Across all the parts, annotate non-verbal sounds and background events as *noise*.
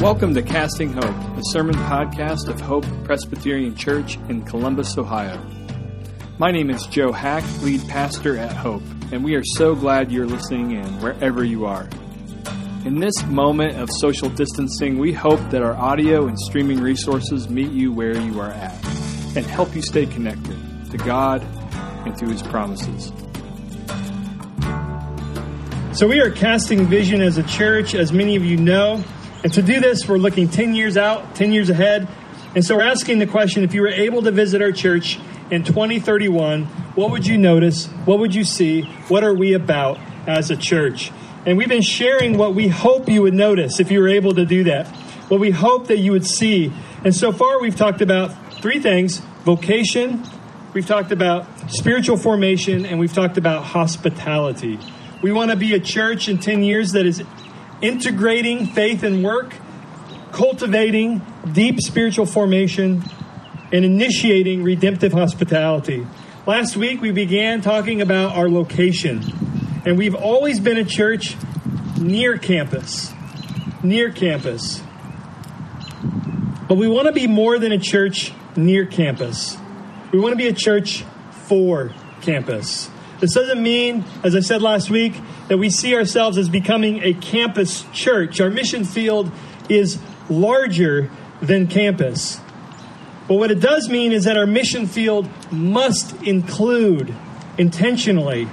Welcome to Casting Hope, a sermon podcast of Hope Presbyterian Church in Columbus, Ohio. My name is Joe Hack, lead pastor at Hope, and we are so glad you're listening in wherever you are. In this moment of social distancing, we hope that our audio and streaming resources meet you where you are at and help you stay connected to God and to His promises. So, we are casting vision as a church, as many of you know. And to do this, we're looking 10 years out, 10 years ahead. And so we're asking the question if you were able to visit our church in 2031, what would you notice? What would you see? What are we about as a church? And we've been sharing what we hope you would notice if you were able to do that, what we hope that you would see. And so far, we've talked about three things vocation, we've talked about spiritual formation, and we've talked about hospitality. We want to be a church in 10 years that is integrating faith and work, cultivating deep spiritual formation, and initiating redemptive hospitality. Last week, we began talking about our location, and we've always been a church near campus. Near campus. But we want to be more than a church near campus. We want to be a church for campus. This doesn't mean, as I said last week, that we see ourselves as becoming a campus church. Our mission field is larger than campus. But what it does mean is that our mission field must include intentionally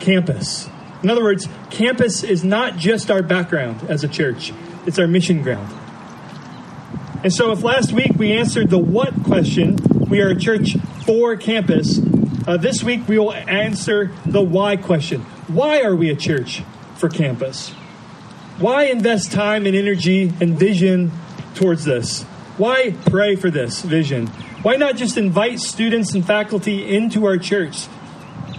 campus. In other words, campus is not just our background as a church, it's our mission ground. And so, if last week we answered the what question, we are a church for campus, uh, this week we will answer the why question. Why are we a church for campus? Why invest time and energy and vision towards this? Why pray for this vision? Why not just invite students and faculty into our church?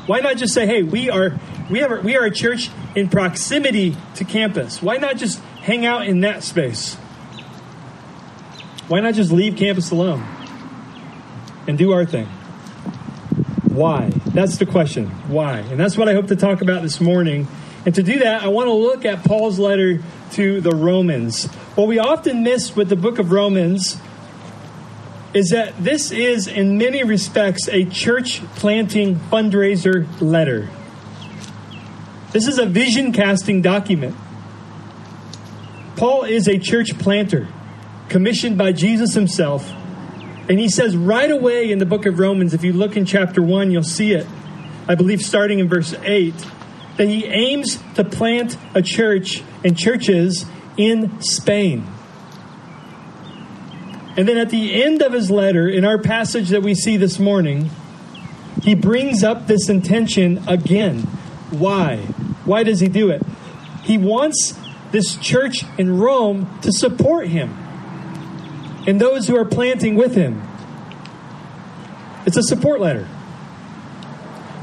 Why not just say, "Hey, we are we have we are a church in proximity to campus." Why not just hang out in that space? Why not just leave campus alone and do our thing? Why? That's the question. Why? And that's what I hope to talk about this morning. And to do that, I want to look at Paul's letter to the Romans. What we often miss with the book of Romans is that this is, in many respects, a church planting fundraiser letter. This is a vision casting document. Paul is a church planter commissioned by Jesus himself and he says right away in the book of Romans, if you look in chapter 1, you'll see it, I believe starting in verse 8, that he aims to plant a church and churches in Spain. And then at the end of his letter, in our passage that we see this morning, he brings up this intention again. Why? Why does he do it? He wants this church in Rome to support him and those who are planting with him. It's a support letter.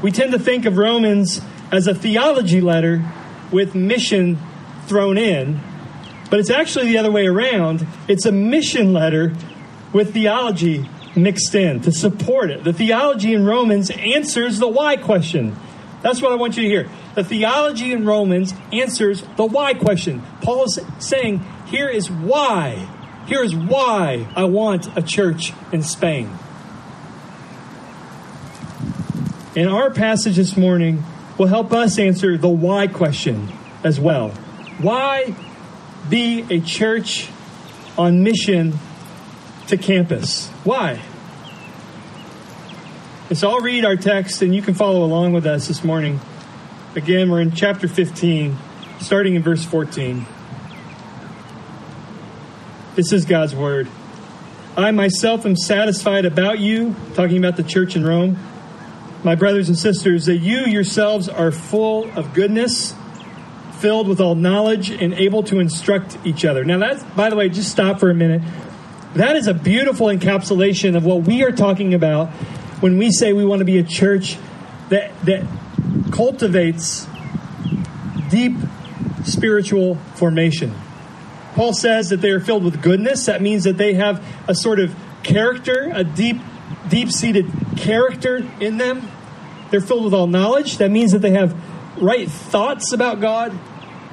We tend to think of Romans as a theology letter with mission thrown in, but it's actually the other way around. It's a mission letter with theology mixed in to support it. The theology in Romans answers the why question. That's what I want you to hear. The theology in Romans answers the why question. Paul is saying, here is why here is why I want a church in Spain. And our passage this morning will help us answer the why question as well. Why be a church on mission to campus? Why? And so I'll read our text and you can follow along with us this morning. Again, we're in chapter 15, starting in verse 14. This is God's word. I myself am satisfied about you, talking about the church in Rome, my brothers and sisters, that you yourselves are full of goodness, filled with all knowledge, and able to instruct each other. Now, that's, by the way, just stop for a minute. That is a beautiful encapsulation of what we are talking about when we say we want to be a church that, that cultivates deep spiritual formation. Paul says that they are filled with goodness. That means that they have a sort of character, a deep, deep seated character in them. They're filled with all knowledge. That means that they have right thoughts about God.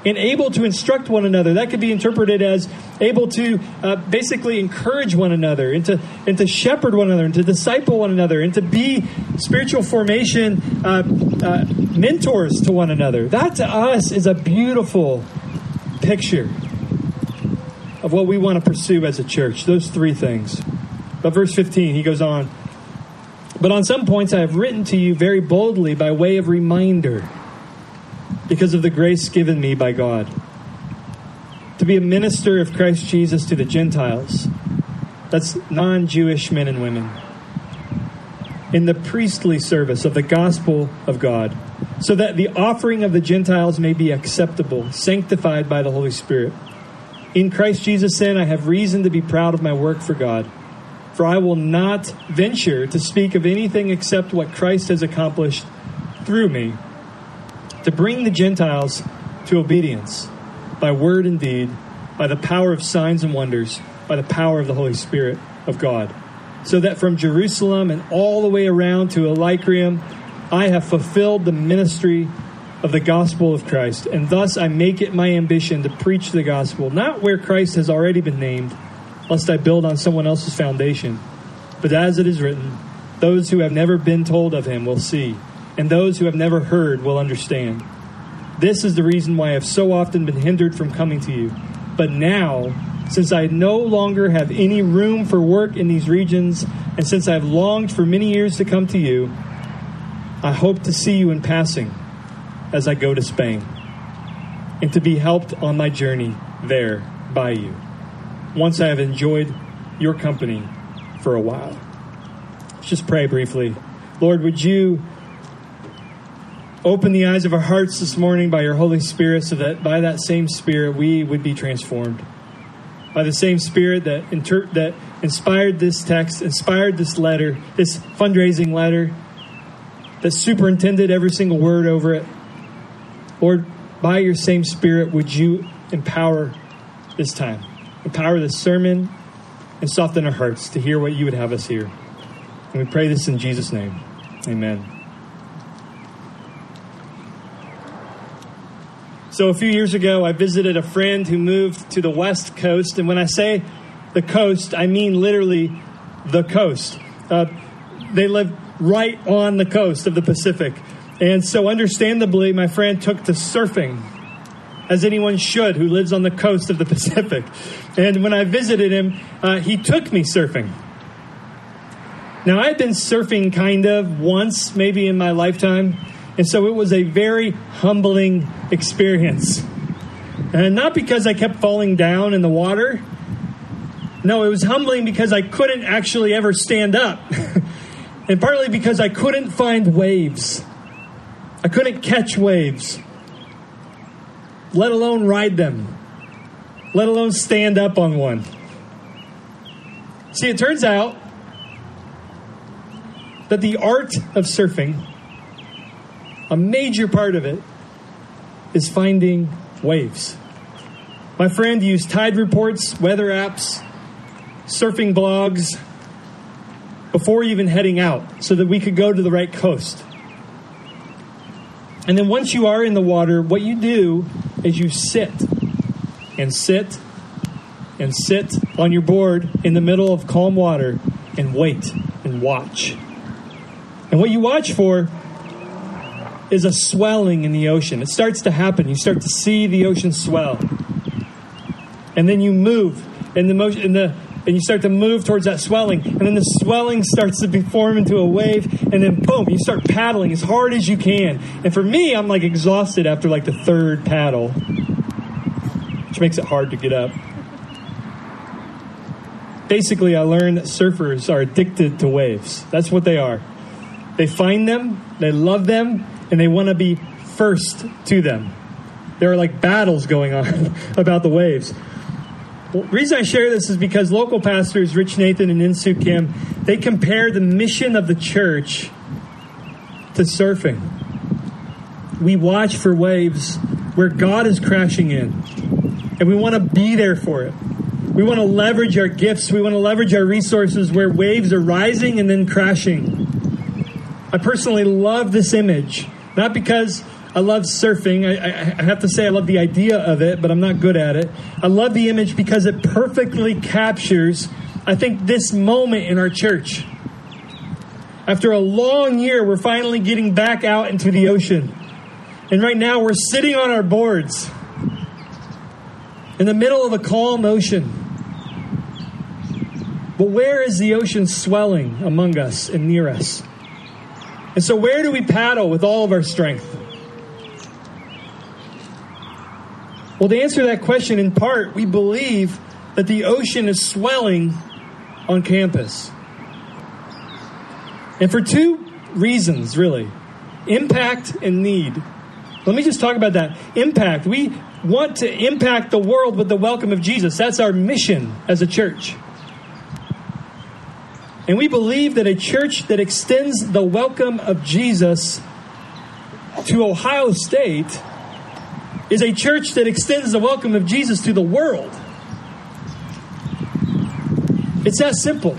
and able to instruct one another. That could be interpreted as able to uh, basically encourage one another and to, and to shepherd one another and to disciple one another and to be spiritual formation uh, uh, mentors to one another. That to us is a beautiful picture what we want to pursue as a church. Those three things. But verse 15, he goes on. But on some points I have written to you very boldly by way of reminder because of the grace given me by God. To be a minister of Christ Jesus to the Gentiles, that's non Jewish men and women, in the priestly service of the gospel of God, so that the offering of the Gentiles may be acceptable, sanctified by the Holy Spirit. In Christ Jesus, then, I have reason to be proud of my work for God. For I will not venture to speak of anything except what Christ has accomplished through me to bring the Gentiles to obedience by word and deed, by the power of signs and wonders, by the power of the Holy Spirit of God. So that from Jerusalem and all the way around to Illyricum, I have fulfilled the ministry of the gospel of Christ, and thus I make it my ambition to preach the gospel, not where Christ has already been named, lest I build on someone else's foundation, but as it is written, those who have never been told of him will see and those who have never heard will understand. This is the reason why I have so often been hindered from coming to you. But now, since I no longer have any room for work in these regions, and since I have longed for many years to come to you, I hope to see you in passing as I go to Spain, and to be helped on my journey there by you, once I have enjoyed your company for a while. Let's just pray briefly. Lord, would you Open the eyes of our hearts this morning by your Holy Spirit so that by that same Spirit we would be transformed. By the same Spirit that, inter- that inspired this text, inspired this letter, this fundraising letter, that superintended every single word over it. Lord, by your same Spirit, would you empower this time? Empower this sermon and soften our hearts to hear what you would have us hear. And we pray this in Jesus' name. Amen. So, a few years ago, I visited a friend who moved to the West Coast. And when I say the coast, I mean literally the coast. Uh, they live right on the coast of the Pacific. And so, understandably, my friend took to surfing, as anyone should who lives on the coast of the *laughs* Pacific. And when I visited him, uh, he took me surfing. Now, I had been surfing kind of once, maybe in my lifetime. And so it was a very humbling experience. And not because I kept falling down in the water. No, it was humbling because I couldn't actually ever stand up. *laughs* and partly because I couldn't find waves. I couldn't catch waves, let alone ride them, let alone stand up on one. See, it turns out that the art of surfing a major part of it is finding waves. My friend used tide reports, weather apps, surfing blogs before even heading out so that we could go to the right coast. And then once you are in the water, what you do is you sit and sit and sit on your board in the middle of calm water and wait and watch. And what you watch for is a swelling in the ocean. It starts to happen. You start to see the ocean swell. And then you move and the motion and the and you start to move towards that swelling. And then the swelling starts to be formed into a wave, and then boom, you start paddling as hard as you can. And for me, I'm like exhausted after like the third paddle. Which makes it hard to get up. Basically, I learned that surfers are addicted to waves. That's what they are. They find them, they love them, and they want to be first to them. There are like battles going on *laughs* about the waves. Reason I share this is because local pastors, Rich Nathan and Insoo Kim, they compare the mission of the church to surfing. We watch for waves where God is crashing in, and we want to be there for it. We want to leverage our gifts, we want to leverage our resources where waves are rising and then crashing. I personally love this image not because I love surfing. I, I, I, have to say, I love the idea of it, but I'm not good at it. I love the image because it perfectly captures, I think, this moment in our church. After a long year, we're finally getting back out into the ocean. And right now, we're sitting on our boards in the middle of a calm ocean. But where is the ocean swelling among us and near us? And so, where do we paddle with all of our strength? Well, to answer that question, in part, we believe that the ocean is swelling on campus. And for two reasons, really impact and need. Let me just talk about that. Impact. We want to impact the world with the welcome of Jesus. That's our mission as a church. And we believe that a church that extends the welcome of Jesus to Ohio State is a church that extends the welcome of Jesus to the world. It's that simple.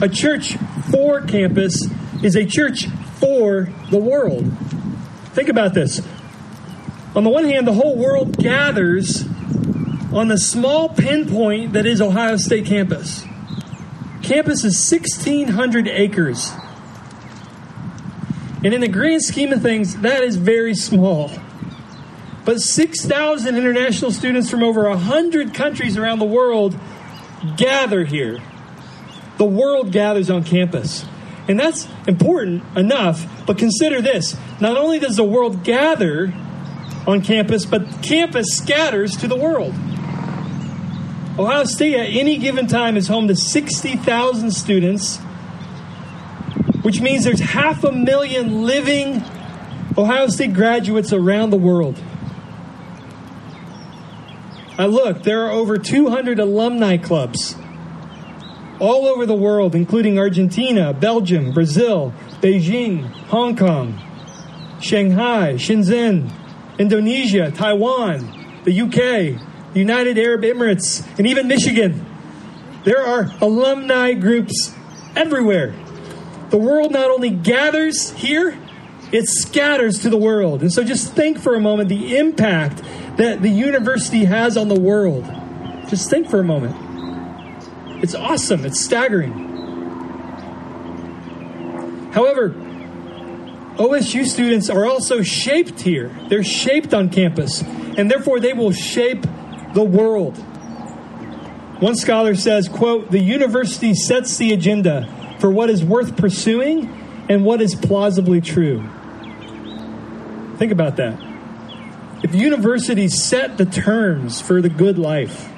A church for campus is a church for the world. Think about this. On the one hand, the whole world gathers on the small pinpoint that is Ohio State campus. Campus is 1,600 acres. And in the grand scheme of things, that is very small. But 6,000 international students from over 100 countries around the world gather here. The world gathers on campus. And that's important enough, but consider this. Not only does the world gather on campus, but campus scatters to the world. Ohio State at any given time is home to 60,000 students, which means there's half a million living Ohio State graduates around the world. I look, there are over 200 alumni clubs all over the world, including Argentina, Belgium, Brazil, Beijing, Hong Kong, Shanghai, Shenzhen, Indonesia, Taiwan, the UK, the United Arab Emirates, and even Michigan. There are alumni groups everywhere. The world not only gathers here, it scatters to the world. And so just think for a moment the impact that the university has on the world. Just think for a moment. It's awesome, it's staggering. However, OSU students are also shaped here. They're shaped on campus, and therefore they will shape the world. One scholar says, quote, the university sets the agenda for what is worth pursuing and what is plausibly true. Think about that. If universities set the terms for the good life,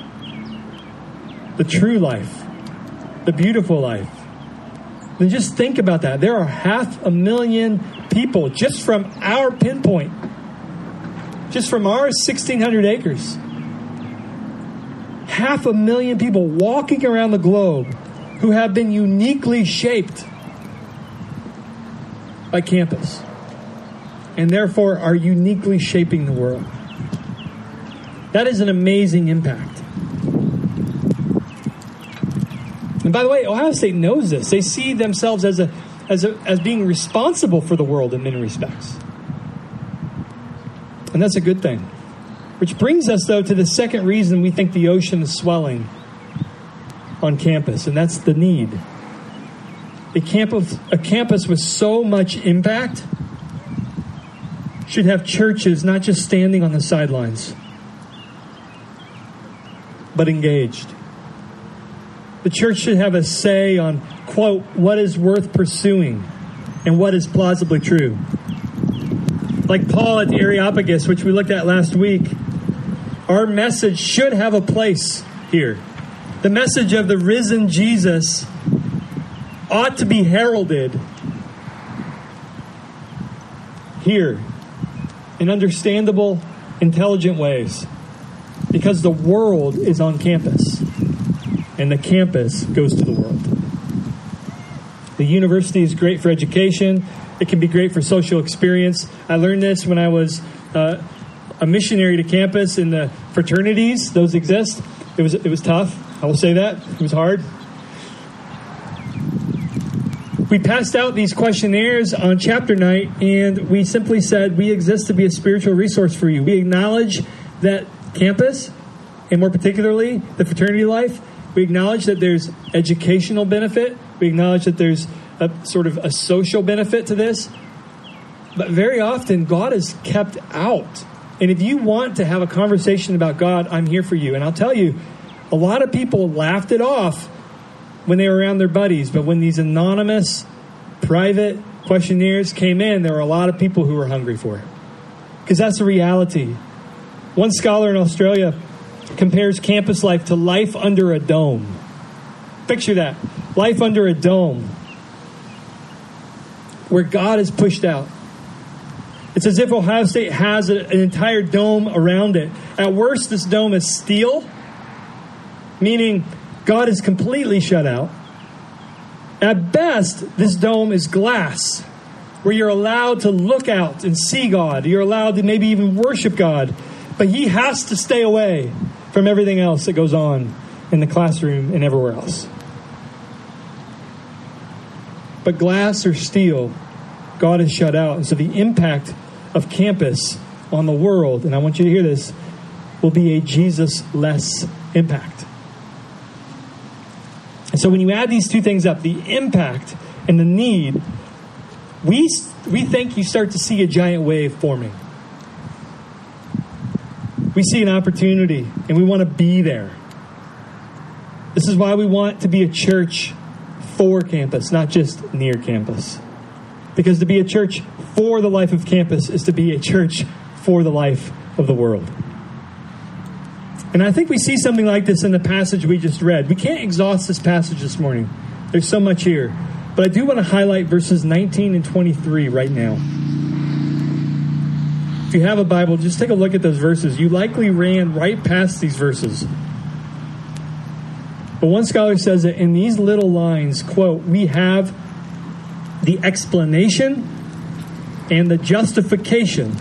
the true life, the beautiful life, then just think about that. There are half a million people just from our pinpoint, just from our 1,600 acres. Half a million people walking around the globe who have been uniquely shaped by campus and therefore are uniquely shaping the world. That is an amazing impact. And by the way, Ohio State knows this. They see themselves as a as a, as being responsible for the world in many respects. And that's a good thing. Which brings us though to the second reason we think the ocean is swelling on campus, and that's the need. A campus, a campus with so much impact should have churches not just standing on the sidelines, but engaged. The church should have a say on, quote, what is worth pursuing and what is plausibly true. Like Paul at the Areopagus, which we looked at last week, our message should have a place here. The message of the risen Jesus ought to be heralded here in understandable, intelligent ways because the world is on campus and the campus goes to the world. The university is great for education, it can be great for social experience. I learned this when I was uh, a missionary to campus in the fraternities, those exist. It was, it was tough, I will say that. It was hard. We passed out these questionnaires on chapter night, and we simply said we exist to be a spiritual resource for you. We acknowledge that campus, and more particularly the fraternity life, we acknowledge that there's educational benefit. We acknowledge that there's a sort of a social benefit to this. But very often, God is kept out. And if you want to have a conversation about God, I'm here for you. And I'll tell you, a lot of people laughed it off when they were around their buddies, but when these anonymous, private questionnaires came in, there were a lot of people who were hungry for it. Because that's the reality. One scholar in Australia compares campus life to life under a dome. Picture that life under a dome where God is pushed out. It's as if Ohio State has an entire dome around it. At worst, this dome is steel, meaning God is completely shut out. At best, this dome is glass, where you're allowed to look out and see God. You're allowed to maybe even worship God. But He has to stay away from everything else that goes on in the classroom and everywhere else. But glass or steel, God is shut out. And so the impact of campus on the world, and I want you to hear this, will be a Jesus less impact. And so when you add these two things up, the impact and the need, we, we think you start to see a giant wave forming. We see an opportunity and we want to be there. This is why we want to be a church for campus, not just near campus. Because to be a church for the life of campus is to be a church for the life of the world. And I think we see something like this in the passage we just read. We can't exhaust this passage this morning, there's so much here. But I do want to highlight verses 19 and 23 right now. If you have a Bible, just take a look at those verses. You likely ran right past these verses. But one scholar says that in these little lines, quote, we have the explanation and the justification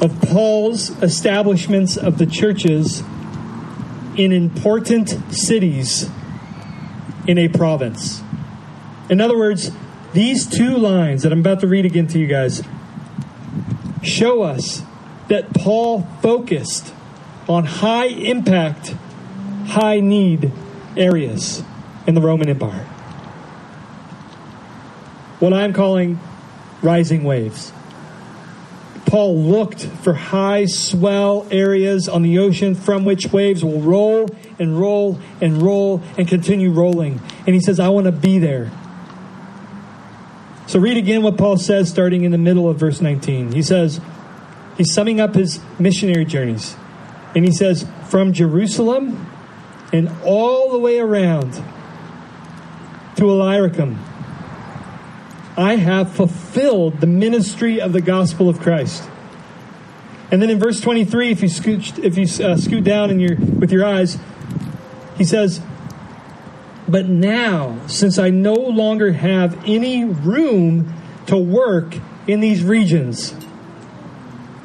of Paul's establishments of the churches in important cities in a province. In other words, these two lines that I'm about to read again to you guys show us that Paul focused on high impact, high need areas in the Roman Empire. What I'm calling rising waves. Paul looked for high swell areas on the ocean from which waves will roll and roll and roll and continue rolling. And he says, I want to be there. So read again what Paul says starting in the middle of verse 19. He says, he's summing up his missionary journeys. And he says, from Jerusalem and all the way around to Illyricum, I have fulfilled the ministry of the gospel of Christ. And then in verse 23, if you scoot, if you uh, scoot down in your, with your eyes, he says, But now, since I no longer have any room to work in these regions,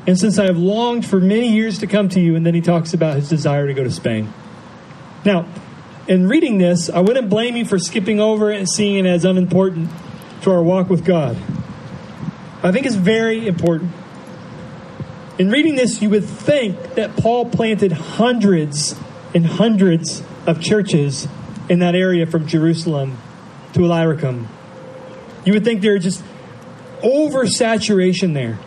and since I have longed for many years to come to you, and then he talks about his desire to go to Spain. Now, in reading this, I wouldn't blame you for skipping over it and seeing it as unimportant to our walk with God. I think it's very important. In reading this, you would think that Paul planted hundreds and hundreds of churches in that area from Jerusalem to Illyricum. You would think there are just oversaturation there.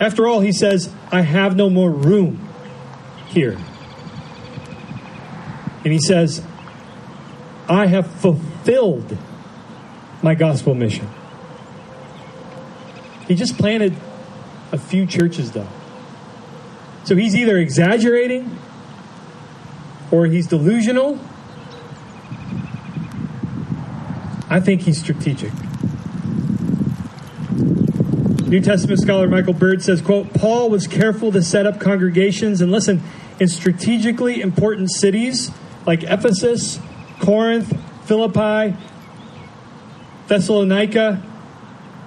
After all, he says, I have no more room here. And he says, I have fulfilled my gospel mission. He just planted a few churches, though. So he's either exaggerating or he's delusional. I think he's strategic. New Testament scholar Michael Bird says, quote, Paul was careful to set up congregations and listen, in strategically important cities like Ephesus, Corinth, Philippi, Thessalonica,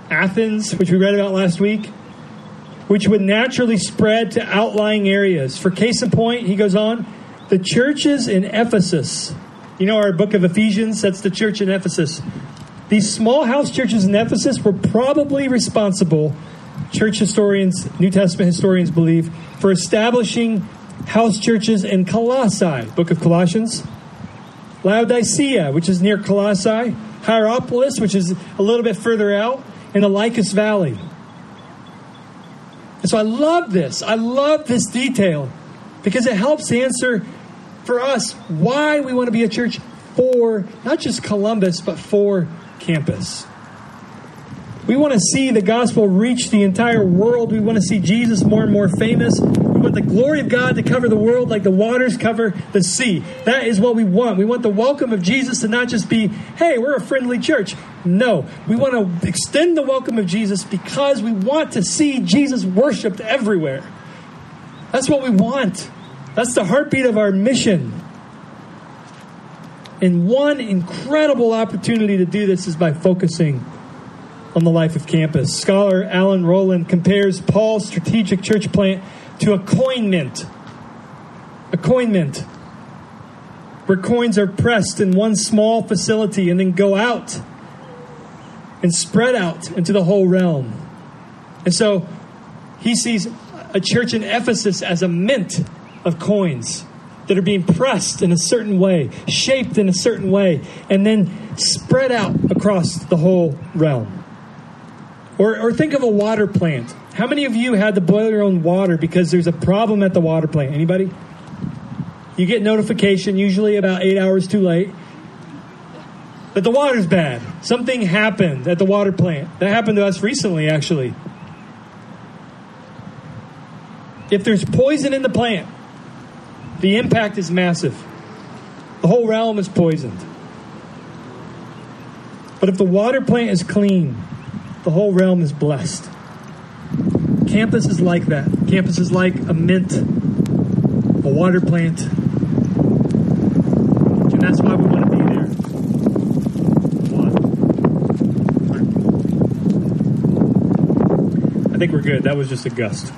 Athens, which we read about last week, which would naturally spread to outlying areas. For case in point, he goes on, the churches in Ephesus, you know our book of Ephesians, that's the church in Ephesus. These small house churches in Ephesus were probably responsible, church historians, New Testament historians believe, for establishing house churches in Colossae, book of Colossians, Laodicea, which is near Colossae, Hierapolis, which is a little bit further out, in the Lycus Valley. And so I love this. I love this detail because it helps answer for us why we want to be a church for not just Columbus, but for campus. We want to see the gospel reach the entire world. We want to see Jesus more and more famous. We want the glory of God to cover the world like the waters cover the sea. That is what we want. We want the welcome of Jesus to not just be, hey, we're a friendly church. No, we want to extend the welcome of Jesus because we want to see Jesus worshiped everywhere. That's what we want. That's the heartbeat of our mission. And one incredible opportunity to do this is by focusing on the life of campus. Scholar Alan Rowland compares Paul's strategic church plant to a coin mint. A coin mint, where coins are pressed in one small facility and then go out and spread out into the whole realm. And so he sees a church in Ephesus as a mint of coins that are being pressed in a certain way, shaped in a certain way, and then spread out across the whole realm. Or, or think of a water plant. How many of you had to boil your own water because there's a problem at the water plant? Anybody? You get notification, usually about eight hours too late, that the water's bad. Something happened at the water plant. That happened to us recently, actually. If there's poison in the plant, the impact is massive. The whole realm is poisoned. But if the water plant is clean, the whole realm is blessed. Campus is like that. Campus is like a mint, a water plant. And that's why we want to be there. I think we're good. That was just a gust.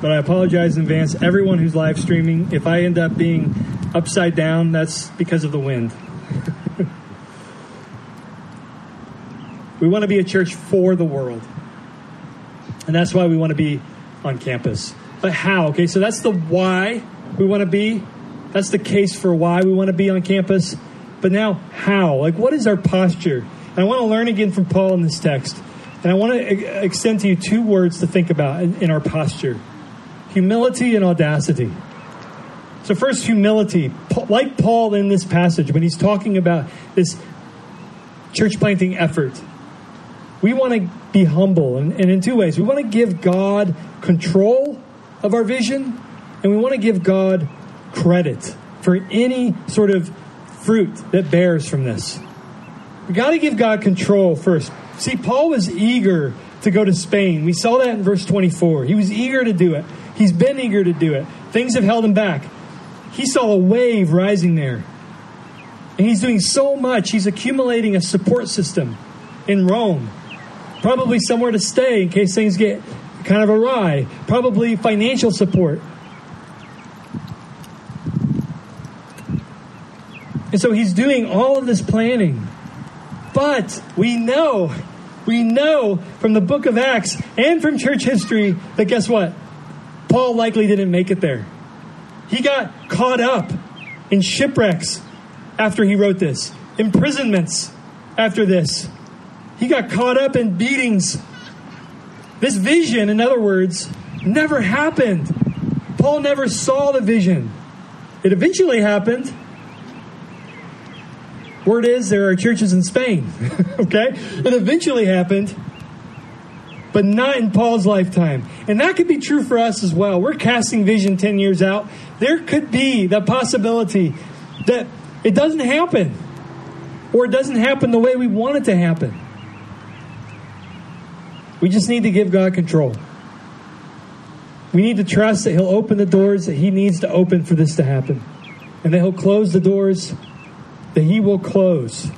But I apologize in advance. Everyone who's live streaming, if I end up being upside down, that's because of the wind. *laughs* we want to be a church for the world. And that's why we want to be on campus. But how? Okay, so that's the why we want to be. That's the case for why we want to be on campus. But now, how? Like, what is our posture? And I want to learn again from Paul in this text. And I want to extend to you two words to think about in, our posture humility and audacity. So, first, humility. Like Paul in this passage, when he's talking about this church planting effort, we want to be humble. And, and in two ways, we want to give God control of our vision, and we want to give God credit for any sort of fruit that bears from this. We got to give God control first. See, Paul was eager to go to Spain. We saw that in verse 24. He was eager to do it. He's been eager to do it. Things have held him back. He saw a wave rising there. And he's doing so much. He's accumulating a support system in Rome. Probably somewhere to stay in case things get kind of awry. Probably financial support. And so he's doing all of this planning. But we know, we know from the book of Acts and from church history that guess what? Paul likely didn't make it there. He got caught up in shipwrecks after he wrote this, imprisonments after this. He got caught up in beatings. This vision, in other words, never happened. Paul never saw the vision. It eventually happened. Word is there are churches in Spain. *laughs* okay? It eventually happened but not in Paul's lifetime. And that could be true for us as well. We're casting vision 10 years out. There could be the possibility that it doesn't happen, or it doesn't happen the way we want it to happen. We just need to give God control. We need to trust that He'll open the doors that He needs to open for this to happen, and that He'll close the doors that He will close.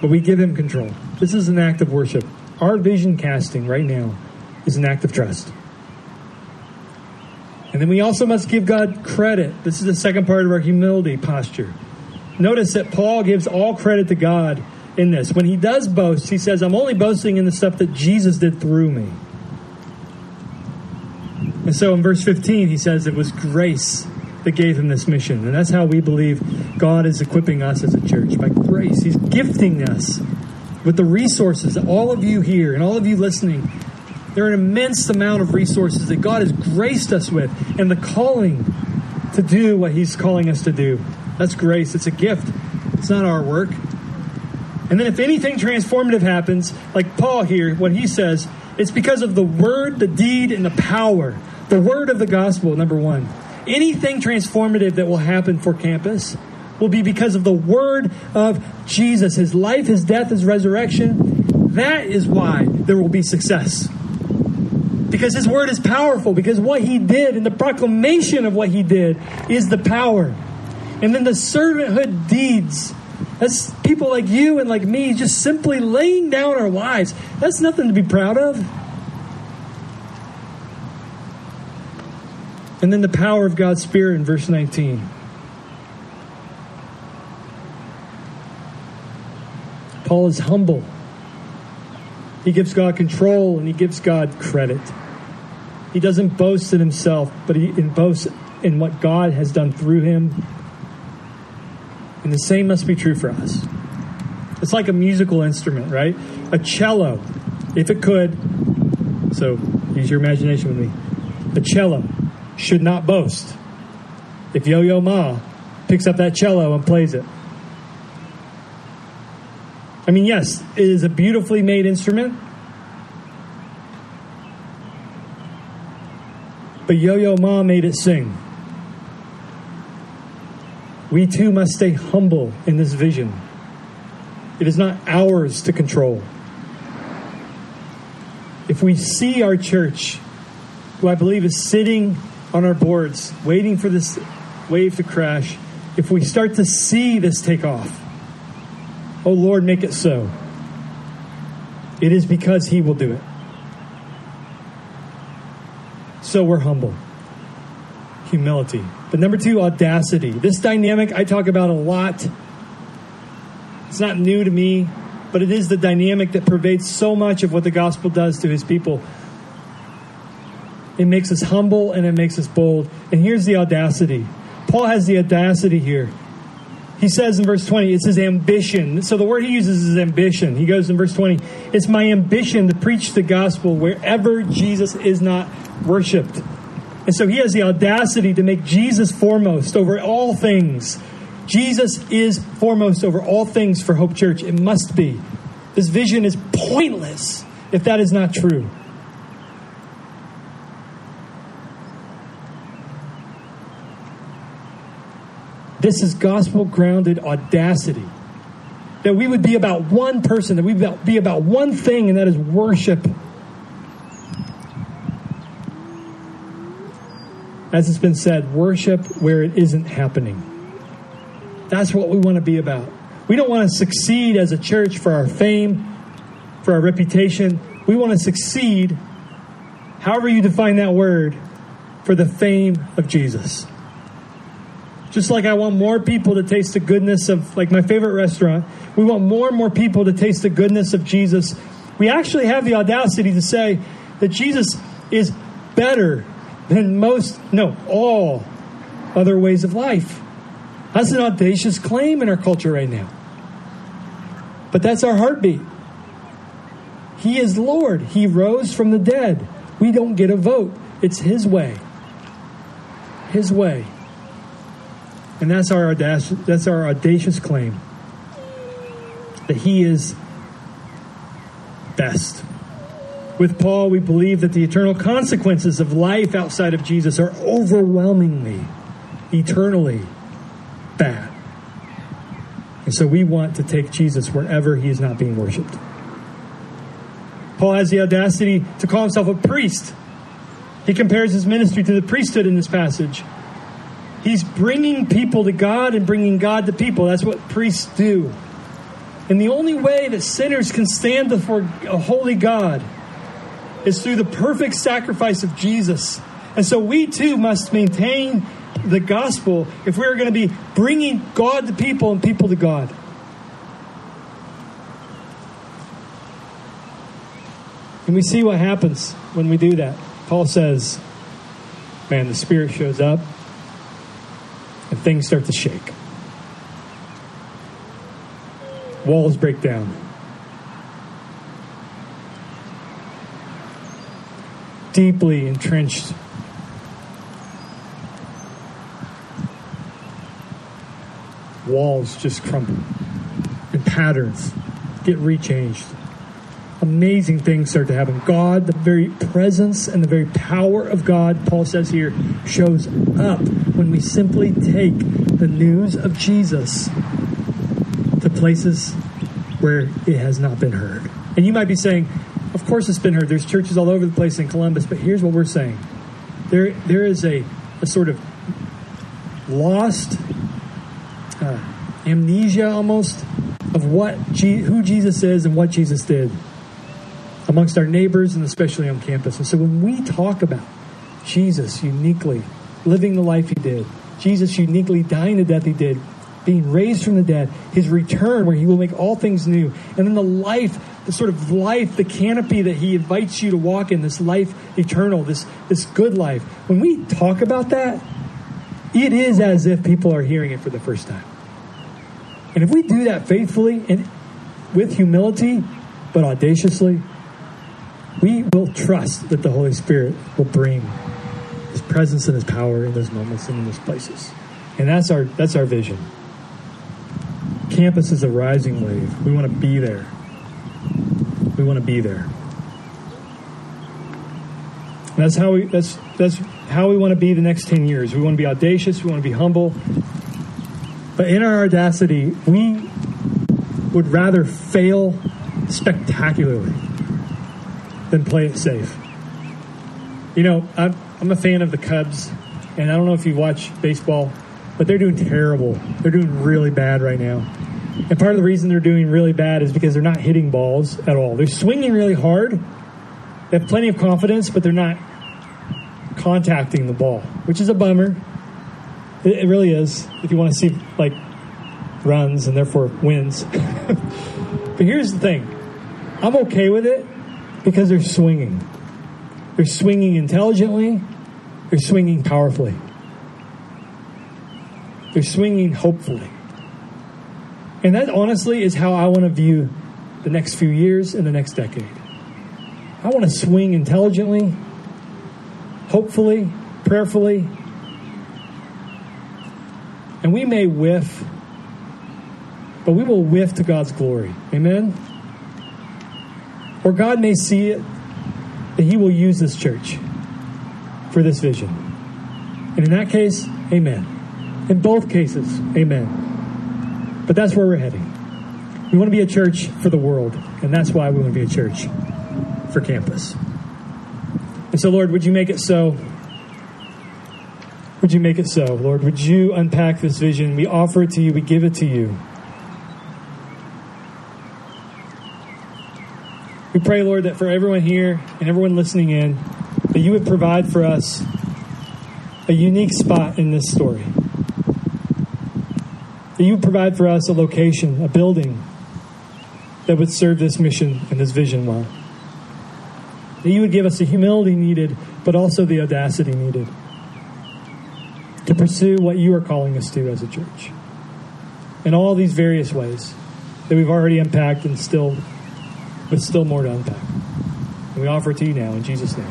But we give Him control. This is an act of worship. Our vision casting right now is an act of trust. And then we also must give God credit. This is the second part of our humility posture. notice that Paul gives all credit to God in this. When he does boast, he says, I'm only boasting in the stuff that Jesus did through me. And so in verse 15, he says it was grace that gave him this mission. And that's how we believe God is equipping us as a church by grace. He's gifting us with the resources, all of you here and all of you listening. There are an immense amount of resources that God has graced us with and the calling to do what He's calling us to do. That's grace. It's a gift. It's not our work. And then if anything transformative happens, like Paul here, what he says, it's because of the word, the deed, and the power. The word of the gospel, number one. Anything transformative that will happen for campus will be because of the word of Jesus, his life, his death, his resurrection. That is why there will be success. Because his word is powerful, because what he did and the proclamation of what he did is the power. And then the servanthood deeds. That's people like you and like me just simply laying down our lives. That's nothing to be proud of. And then the power of God's Spirit in verse 19. Paul is humble. He gives God control and he gives God credit. He doesn't boast in himself, but he boasts in what God has done through him. And the same must be true for us. It's like a musical instrument, right? A cello, if it could, so use your imagination with me. A cello should not boast. If Yo Yo Ma picks up that cello and plays it. I mean, yes, it is a beautifully made instrument. But Yo Yo Ma made it sing. We too must stay humble in this vision. It is not ours to control. If we see our church, who I believe is sitting on our boards, waiting for this wave to crash, if we start to see this take off, oh Lord, make it so. It is because He will do it. So we're humble. Humility. But number two, audacity. This dynamic I talk about a lot. It's not new to me, but it is the dynamic that pervades so much of what the gospel does to his people. It makes us humble and it makes us bold. And here's the audacity. Paul has the audacity here. He says in verse 20, it's his ambition. So the word he uses is ambition. He goes in verse 20, it's my ambition to preach the gospel wherever Jesus is not worshiped. And so he has the audacity to make Jesus foremost over all things. Jesus is foremost over all things for Hope Church. It must be. This vision is pointless if that is not true. This is gospel grounded audacity. That we would be about one person, that we would be about one thing, and that is worship. As it's been said, worship where it isn't happening. That's what we want to be about. We don't want to succeed as a church for our fame, for our reputation. We want to succeed, however you define that word, for the fame of Jesus. Just like I want more people to taste the goodness of, like my favorite restaurant, we want more and more people to taste the goodness of Jesus. We actually have the audacity to say that Jesus is better than most, no, all other ways of life. That's an audacious claim in our culture right now. But that's our heartbeat. He is Lord. He rose from the dead. We don't get a vote. It's His way. His way. And that's our audacious, that's our audacious claim that he is best. With Paul, we believe that the eternal consequences of life outside of Jesus are overwhelmingly, eternally bad. And so we want to take Jesus wherever he is not being worshiped. Paul has the audacity to call himself a priest. He compares his ministry to the priesthood in this passage. He's bringing people to God and bringing God to people. That's what priests do. And the only way that sinners can stand before a holy God is through the perfect sacrifice of Jesus. And so we too must maintain the gospel, if we are going to be bringing God to people and people to God. And we see what happens when we do that. Paul says, man, the Spirit shows up and things start to shake. Walls break down. Deeply entrenched walls just crumble and patterns get rechanged amazing things start to happen. God, the very presence and the very power of God, Paul says here, shows up when we simply take the news of Jesus to places where it has not been heard. And you might be saying, course it's been heard. There's churches all over the place in Columbus, but here's what we're saying. There, there is a, a sort of lost uh, amnesia almost of what who Jesus is and what Jesus did amongst our neighbors and especially on campus. And so when we talk about Jesus uniquely living the life he did, Jesus uniquely dying the death he did, being raised from the dead, his return where he will make all things new, and then the life, the sort of life, the canopy that he invites you to walk in, this life eternal, this, this good life. When we talk about that, it is as if people are hearing it for the first time. And if we do that faithfully and with humility, but audaciously, we will trust that the Holy Spirit will bring His presence and His power in those moments and in those places. And that's our that's our vision. Campus is a rising wave. We want to be there. We want to be there. that's how we that's that's how we want to be the next 10 years. We want to be audacious, we want to be humble. But in our audacity, we would rather fail spectacularly than play it safe. You know, I'm, I'm a fan of the Cubs, and I don't know if you watch baseball, but they're doing terrible. They're doing really bad right now. And part of the reason they're doing really bad is because they're not hitting balls at all. They're swinging really hard. They have plenty of confidence, but they're not contacting the ball, which is a bummer. It, really is. If you want to see like runs and therefore wins. *laughs* but here's the thing. I'm okay with it because they're swinging. They're swinging intelligently, they're swinging powerfully, they're swinging hopefully. And that honestly is how I want to view the next few years and the next decade. I want to swing intelligently, hopefully, prayerfully. And we may whiff, but we will whiff to God's glory. Amen? Or God may see it that He will use this church for this vision. And in that case, amen. In both cases, amen. But that's where we're heading. We want to be a church for the world, and that's why we want to be a church for campus. And so, Lord, would you make it so? Would you make it so, Lord? Would you unpack this vision? We offer it to you, we give it to you. We pray, Lord, that for everyone here and everyone listening in, that you would provide for us a unique spot in this story. That you would provide for us a location, a building that would serve this mission and this vision well. That you would give us the humility needed, but also the audacity needed to pursue what you are calling us to as a church in all these various ways that we've already unpacked and still but still more to unpack. And we offer it to you now in Jesus' name.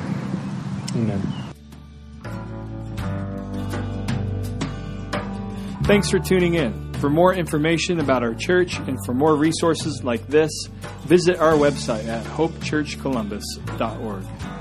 Amen. Thanks for tuning in. For more information about our church and for more resources like this, visit our website at hopechurchcolumbus.org.